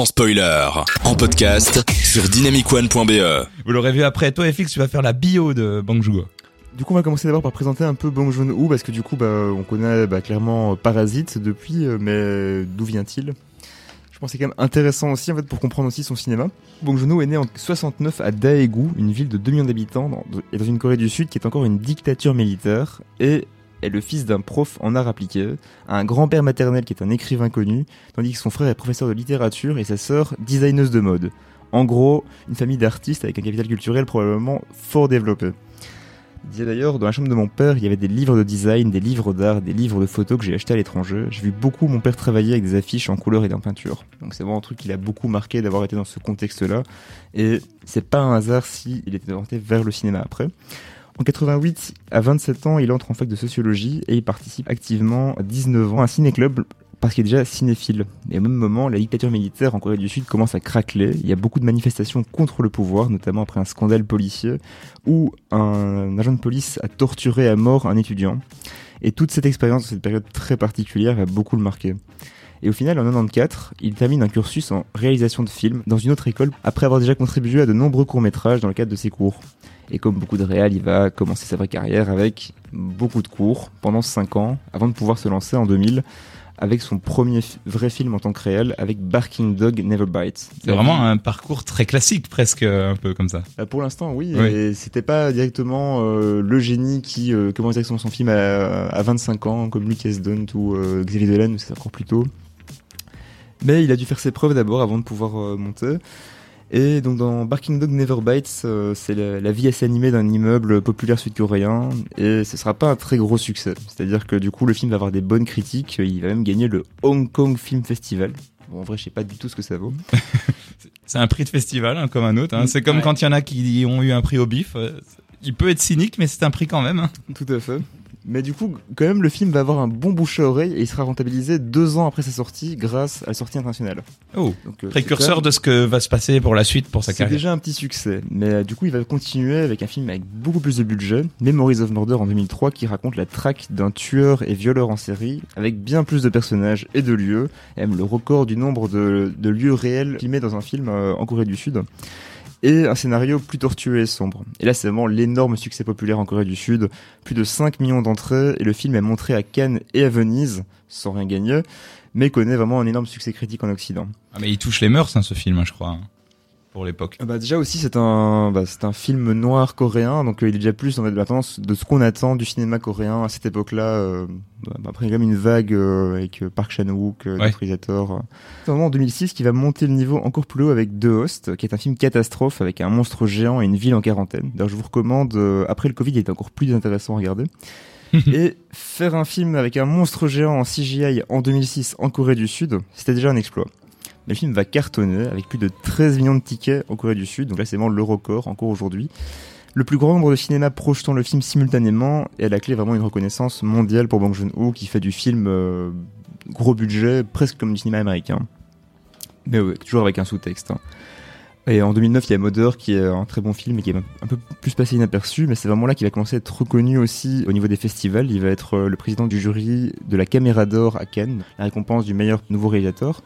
sans spoiler, en podcast sur dynamicone.be. Vous l'aurez vu après, toi FX, tu vas faire la bio de Bang Joon-ho. Du coup, on va commencer d'abord par présenter un peu Bong Joon-ho parce que du coup, bah, on connaît bah, clairement Parasite depuis, euh, mais d'où vient-il? Je pense que c'est quand même intéressant aussi en fait pour comprendre aussi son cinéma. Bong Joon-ho est né en 69 à Daegu, une ville de 2 millions d'habitants dans, et dans une Corée du Sud qui est encore une dictature militaire et est le fils d'un prof en art appliqué, un grand-père maternel qui est un écrivain connu, tandis que son frère est professeur de littérature et sa sœur designeuse de mode. En gros, une famille d'artistes avec un capital culturel probablement fort développé. Il disait d'ailleurs, dans la chambre de mon père, il y avait des livres de design, des livres d'art, des livres de photos que j'ai achetés à l'étranger. J'ai vu beaucoup mon père travailler avec des affiches en couleur et en peinture. Donc c'est vraiment un truc qui l'a beaucoup marqué d'avoir été dans ce contexte-là. Et c'est pas un hasard si il était orienté vers le cinéma après. En 88, à 27 ans, il entre en fac de sociologie et il participe activement à 19 ans à un ciné-club parce qu'il est déjà cinéphile. Et au même moment, la dictature militaire en Corée du Sud commence à craqueler. Il y a beaucoup de manifestations contre le pouvoir, notamment après un scandale policier où un agent de police a torturé à mort un étudiant. Et toute cette expérience, cette période très particulière, va beaucoup le marquer. Et au final, en 94, il termine un cursus en réalisation de films dans une autre école après avoir déjà contribué à de nombreux courts-métrages dans le cadre de ses cours. Et comme beaucoup de réals, il va commencer sa vraie carrière avec beaucoup de cours pendant 5 ans avant de pouvoir se lancer en 2000 avec son premier vrai film en tant que réel avec Barking Dog Never Bites. C'est vraiment un parcours très classique presque un peu comme ça. Bah, pour l'instant oui, et c'était pas directement euh, le génie qui euh, commence directement son film à, à 25 ans comme Lucas Dunt ou euh, Xavier Dolan, c'est encore plus tôt. Mais il a dû faire ses preuves d'abord avant de pouvoir euh, monter. Et donc dans Barking Dog Never Bites, euh, c'est la, vie assez animée d'un immeuble populaire sud-coréen et ce sera pas un très gros succès. C'est-à-dire que du coup le film va avoir des bonnes critiques, il va même gagner le Hong Kong Film Festival. Bon, en vrai, je sais pas du tout ce que ça vaut. c'est un prix de festival hein, comme un autre. Hein. C'est comme Ouais. quand il y en a qui ont eu un prix au bif. euh, Il peut être cynique, mais c'est un prix quand même. hein. Tout à fait. Mais du coup, quand même, le film va avoir un bon bouche à oreille et il sera rentabilisé deux ans après sa sortie grâce à la sortie internationale. Oh, Donc, euh, c'est précurseur de ce que va se passer pour la suite pour sa C'est carrière. déjà un petit succès, mais euh, du coup il va continuer avec un film avec beaucoup plus de budget, Memories of Murder en 2003, qui raconte la traque d'un tueur et violeur en série, avec bien plus de personnages et de lieux, et même le record du nombre de, de lieux réels filmés dans un film euh, en Corée du Sud, et un scénario plus tortueux et sombre. Et là c'est vraiment l'énorme succès populaire en Corée du Sud, plus de 5 millions d'entrées, et le film est montré à Cannes et à Venise, sans rien gagner, mais connaît vraiment un énorme succès critique en Occident. Ah, mais il touche les mœurs, hein, ce film, hein, je crois, pour l'époque. Ah Bah déjà aussi c'est un bah, c'est un film noir coréen donc euh, il est déjà plus en fait de la tendance de ce qu'on attend du cinéma coréen à cette époque-là. euh, bah, après il y a quand même une vague euh, avec Park Chan-wook, Ouais. euh. C'est vraiment en 2006 qui va monter le niveau encore plus haut avec The Host qui est un film catastrophe avec un monstre géant et une ville en quarantaine. D'ailleurs je vous recommande après le Covid il est encore plus intéressant à regarder. et faire un film avec un monstre géant en CGI en 2006 en Corée du Sud, c'était déjà un exploit. Le film va cartonner avec plus de 13 millions de tickets en Corée du Sud, donc là c'est vraiment le record encore aujourd'hui. Le plus grand nombre de cinémas projetant le film simultanément et à la clé vraiment une reconnaissance mondiale pour Bong Joon-ho qui fait du film euh, gros budget, presque comme du cinéma américain. Mais toujours avec un sous-texte. hein. Et en 2009, il y a Mother qui est un très bon film et qui est un peu plus passé inaperçu, mais c'est vraiment là qu'il va commencer à être reconnu aussi au niveau des festivals. Il va être euh, le président du jury de la Caméra d'Or à Cannes, la récompense du meilleur nouveau réalisateur,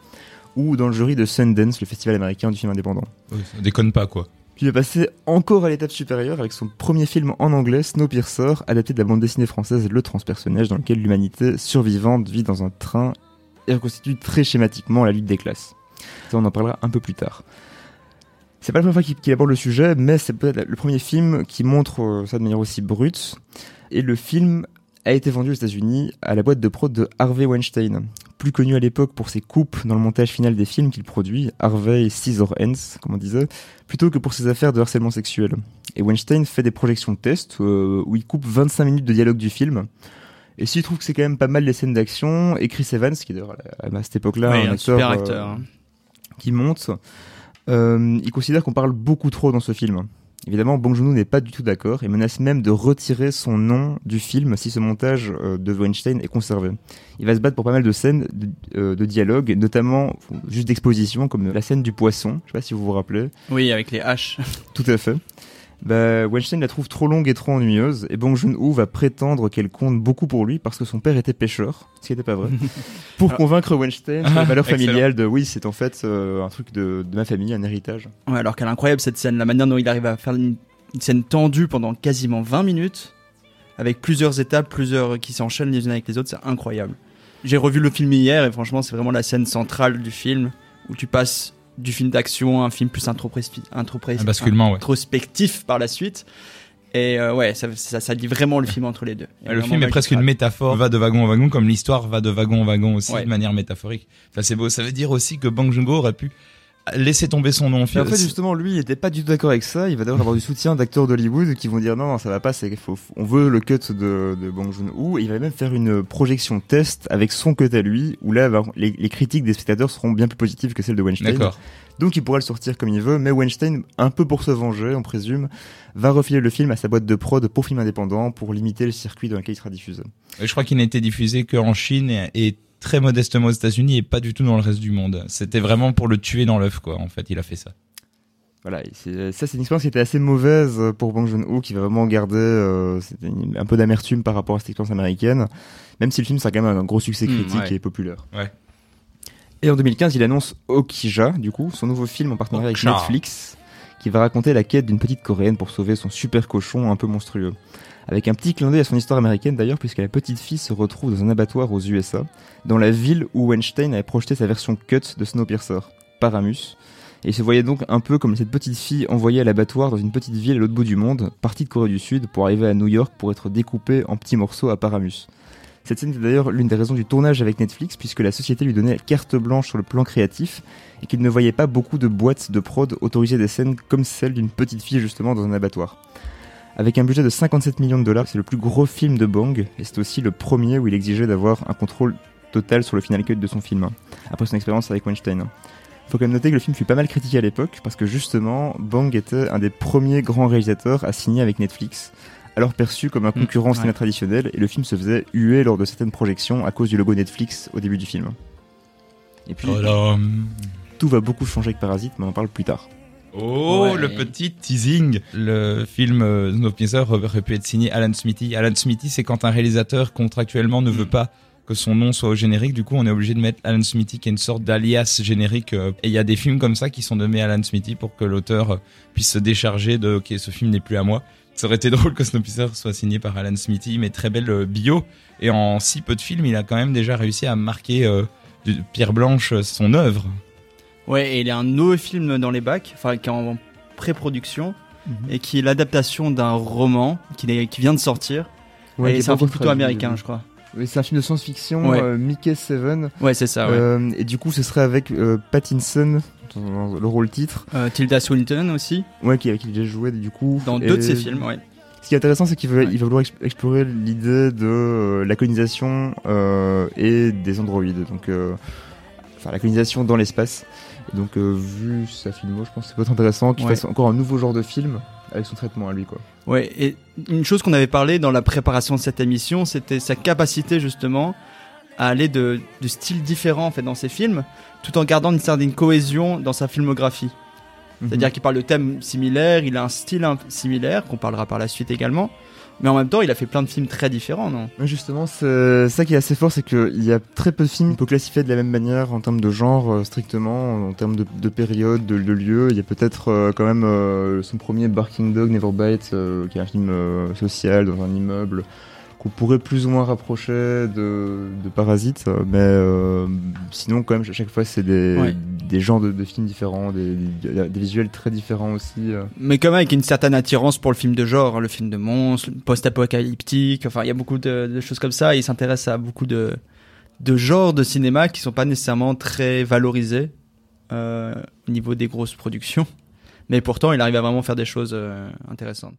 ou dans le jury de Sundance, le festival américain du film indépendant. Oui, ça déconne pas, quoi. Puis il va passer encore à l'étape supérieure avec son premier film en anglais, Snowpiercer, adapté de la bande dessinée française Le Transpersonnage, dans lequel l'humanité survivante vit dans un train et reconstitue très schématiquement la lutte des classes. Ça, on en parlera un peu plus tard. C'est pas la première fois qu'il qu'il aborde le sujet, mais c'est peut-être le premier film qui montre euh, ça de manière aussi brute. Et le film a été vendu aux États-Unis à la boîte de prod de Harvey Weinstein, plus connu à l'époque pour ses coupes dans le montage final des films qu'il produit, Harvey Scissor Hands, comme on disait, plutôt que pour ses affaires de harcèlement sexuel. Et Weinstein fait des projections de test euh, où il coupe 25 minutes de dialogue du film. Et s'il trouve que c'est quand même pas mal les scènes d'action, et Chris Evans, qui est d'ailleurs à, cette époque-là Oui, un, un super euh, acteur. hein. qui monte, euh, il considère qu'on parle beaucoup trop dans ce film. Évidemment, Bong Joon-ho n'est pas du tout d'accord et menace même de retirer son nom du film si ce montage euh, de Weinstein est conservé. Il va se battre pour pas mal de scènes de, euh, de dialogue, notamment juste d'exposition, comme la scène du poisson. Je sais pas si vous vous rappelez. Oui, avec les haches. Tout à fait. Bah, Weinstein la trouve trop longue et trop ennuyeuse, et Bong Joon-ho va prétendre qu'elle compte beaucoup pour lui parce que son père était pêcheur, ce qui n'était pas vrai, pour Alors- convaincre Weinstein Ah, la valeur familiale de oui, c'est en fait euh, un truc de, de ma famille, un héritage. Ouais, alors qu'elle est incroyable cette scène, la manière dont il arrive à faire une, une scène tendue pendant quasiment 20 minutes, avec plusieurs étapes, plusieurs qui s'enchaînent les unes avec les autres, c'est incroyable. J'ai revu le film hier et franchement c'est vraiment la scène centrale du film où tu passes du film d'action à un film plus introspectif, ouais. introspectif par la suite. Et euh, ouais, ça, ça, ça dit vraiment le film entre les deux. Et Le film est presque une métaphore, va de wagon en wagon, comme l'histoire va de wagon en wagon aussi, Ouais. de manière métaphorique. Ça c'est beau. Ça veut dire aussi que Bang Joon-ho aurait pu laisser tomber son nom. Mais en fait, justement, lui, il était pas du tout d'accord avec ça. Il va d'abord avoir du soutien d'acteurs d'Hollywood qui vont dire non, non, ça va pas, c'est faut, on veut le cut de, de Bong Joon-ho. Il va même faire une projection test avec son cut à lui, où là, bah, les, les critiques des spectateurs seront bien plus positives que celles de Weinstein. D'accord. Donc il pourra le sortir comme il veut, mais Weinstein, un peu pour se venger, on présume, va refiler le film à sa boîte de prod pour film indépendant pour limiter le circuit dans lequel il sera diffusé. Je crois qu'il n'a été diffusé qu'en Chine et, et très modestement aux États-Unis et pas du tout dans le reste du monde. C'était vraiment pour le tuer dans l'œuf, quoi. En fait, il a fait ça. Voilà, c'est- ça c'est une expérience qui était assez mauvaise pour Bong Joon-ho, qui va vraiment garder euh, un peu d'amertume par rapport à cette expérience américaine, même si le film sera quand même un gros succès Mm, critique ouais. et populaire. Ouais. Et en 2015, il annonce Okija, du coup, son nouveau film en partenariat avec. Netflix, qui va raconter la quête d'une petite coréenne pour sauver son super cochon un peu monstrueux. Avec un petit clin d'œil à son histoire américaine d'ailleurs, puisque la petite fille se retrouve dans un abattoir aux USA, dans la ville où Weinstein avait projeté sa version cut de Snowpiercer, Paramus. Et se voyait donc un peu comme cette petite fille envoyée à l'abattoir dans une petite ville à l'autre bout du monde, partie de Corée du Sud, pour arriver à New York pour être découpée en petits morceaux à Paramus. Cette scène est d'ailleurs l'une des raisons du tournage avec Netflix, puisque la société lui donnait carte blanche sur le plan créatif, et qu'il ne voyait pas beaucoup de boîtes de prod autoriser des scènes comme celle d'une petite fille justement dans un abattoir. Avec un budget de 57 millions de dollars, c'est le plus gros film de Bang, et c'est aussi le premier où il exigeait d'avoir un contrôle total sur le final cut de son film, hein, après son expérience avec Weinstein. Faut quand même noter que le film fut pas mal critiqué à l'époque, parce que justement, Bang était un des premiers grands réalisateurs à signer avec Netflix, alors perçu comme un Mm, concurrent ouais. cinéma traditionnel, et le film se faisait huer lors de certaines projections à cause du logo Netflix au début du film. Et puis, Tadam. tout va beaucoup changer avec Parasite, mais on en parle plus tard. Oh, Ouais. le petit teasing. Le film euh, Snowpiercer aurait pu être signé Alan Smithy. Alan Smithy, c'est quand un réalisateur contractuellement ne veut pas que son nom soit au générique. Du coup, on est obligé de mettre Alan Smithy, qui est une sorte d'alias générique. euh, Et il y a des films comme ça qui sont nommés Alan Smithy pour que l'auteur euh, puisse se décharger de OK, ce film n'est plus à moi. Ça aurait été drôle que Snowpiercer soit signé par Alan Smithy, mais très belle euh, bio. Et en si peu de films, il a quand même déjà réussi à marquer euh, de pierre blanche son œuvre. Ouais, et il y a un nouveau film dans les bacs, enfin qui est en pré-production, et qui est l'adaptation d'un roman qui, est- qui vient de sortir. et c'est un film plutôt américain, je crois. Oui, c'est un film de science-fiction, Ouais. euh, Mickey Seven. Ouais, c'est ça, ouais. Euh, et du coup, ce serait avec euh, Pattinson dans le rôle titre, Euh, Tilda Swinton aussi, ouais, qui, qui a déjà joué du coup. dans Et deux de ses films, ouais. Ce qui est intéressant, c'est qu'il va, Ouais. il va vouloir ex- explorer l'idée de la colonisation et des androïdes. Donc, enfin, la colonisation dans l'espace. Et donc, euh, vu sa filmo, je pense que ça peut être intéressant qu'il Ouais. fasse encore un nouveau genre de film avec son traitement à lui, quoi. Ouais, et une chose qu'on avait parlé dans la préparation de cette émission, c'était sa capacité justement à aller de, de styles différents en fait dans ses films, tout en gardant une certaine cohésion dans sa filmographie. C'est-à-dire qu'il parle de thèmes similaires, il a un style similaire, qu'on parlera par la suite également, mais en même temps il a fait plein de films très différents, non? Justement, c'est ça qui est assez fort, c'est qu'il y a très peu de films qu'on peut classifier de la même manière en termes de genre euh, strictement, en termes de, de période, de, lieu. Il y a peut-être euh, quand même euh, son premier Barking Dog Never Bite, qui est un film social dans un immeuble qu'on pourrait plus ou moins rapprocher de, de Parasite, mais euh, sinon quand même à chaque fois c'est des, Ouais. des genres de, de films différents, des, visuels très différents aussi. euh. Mais quand même avec une certaine attirance pour le film de genre, hein, le film de monstre, post-apocalyptique, enfin il y a beaucoup de, de choses comme ça, et il s'intéresse à beaucoup de, de genres de cinéma qui sont pas nécessairement très valorisés euh, au niveau des grosses productions. Mais pourtant, il arrive à vraiment faire des choses euh, intéressantes.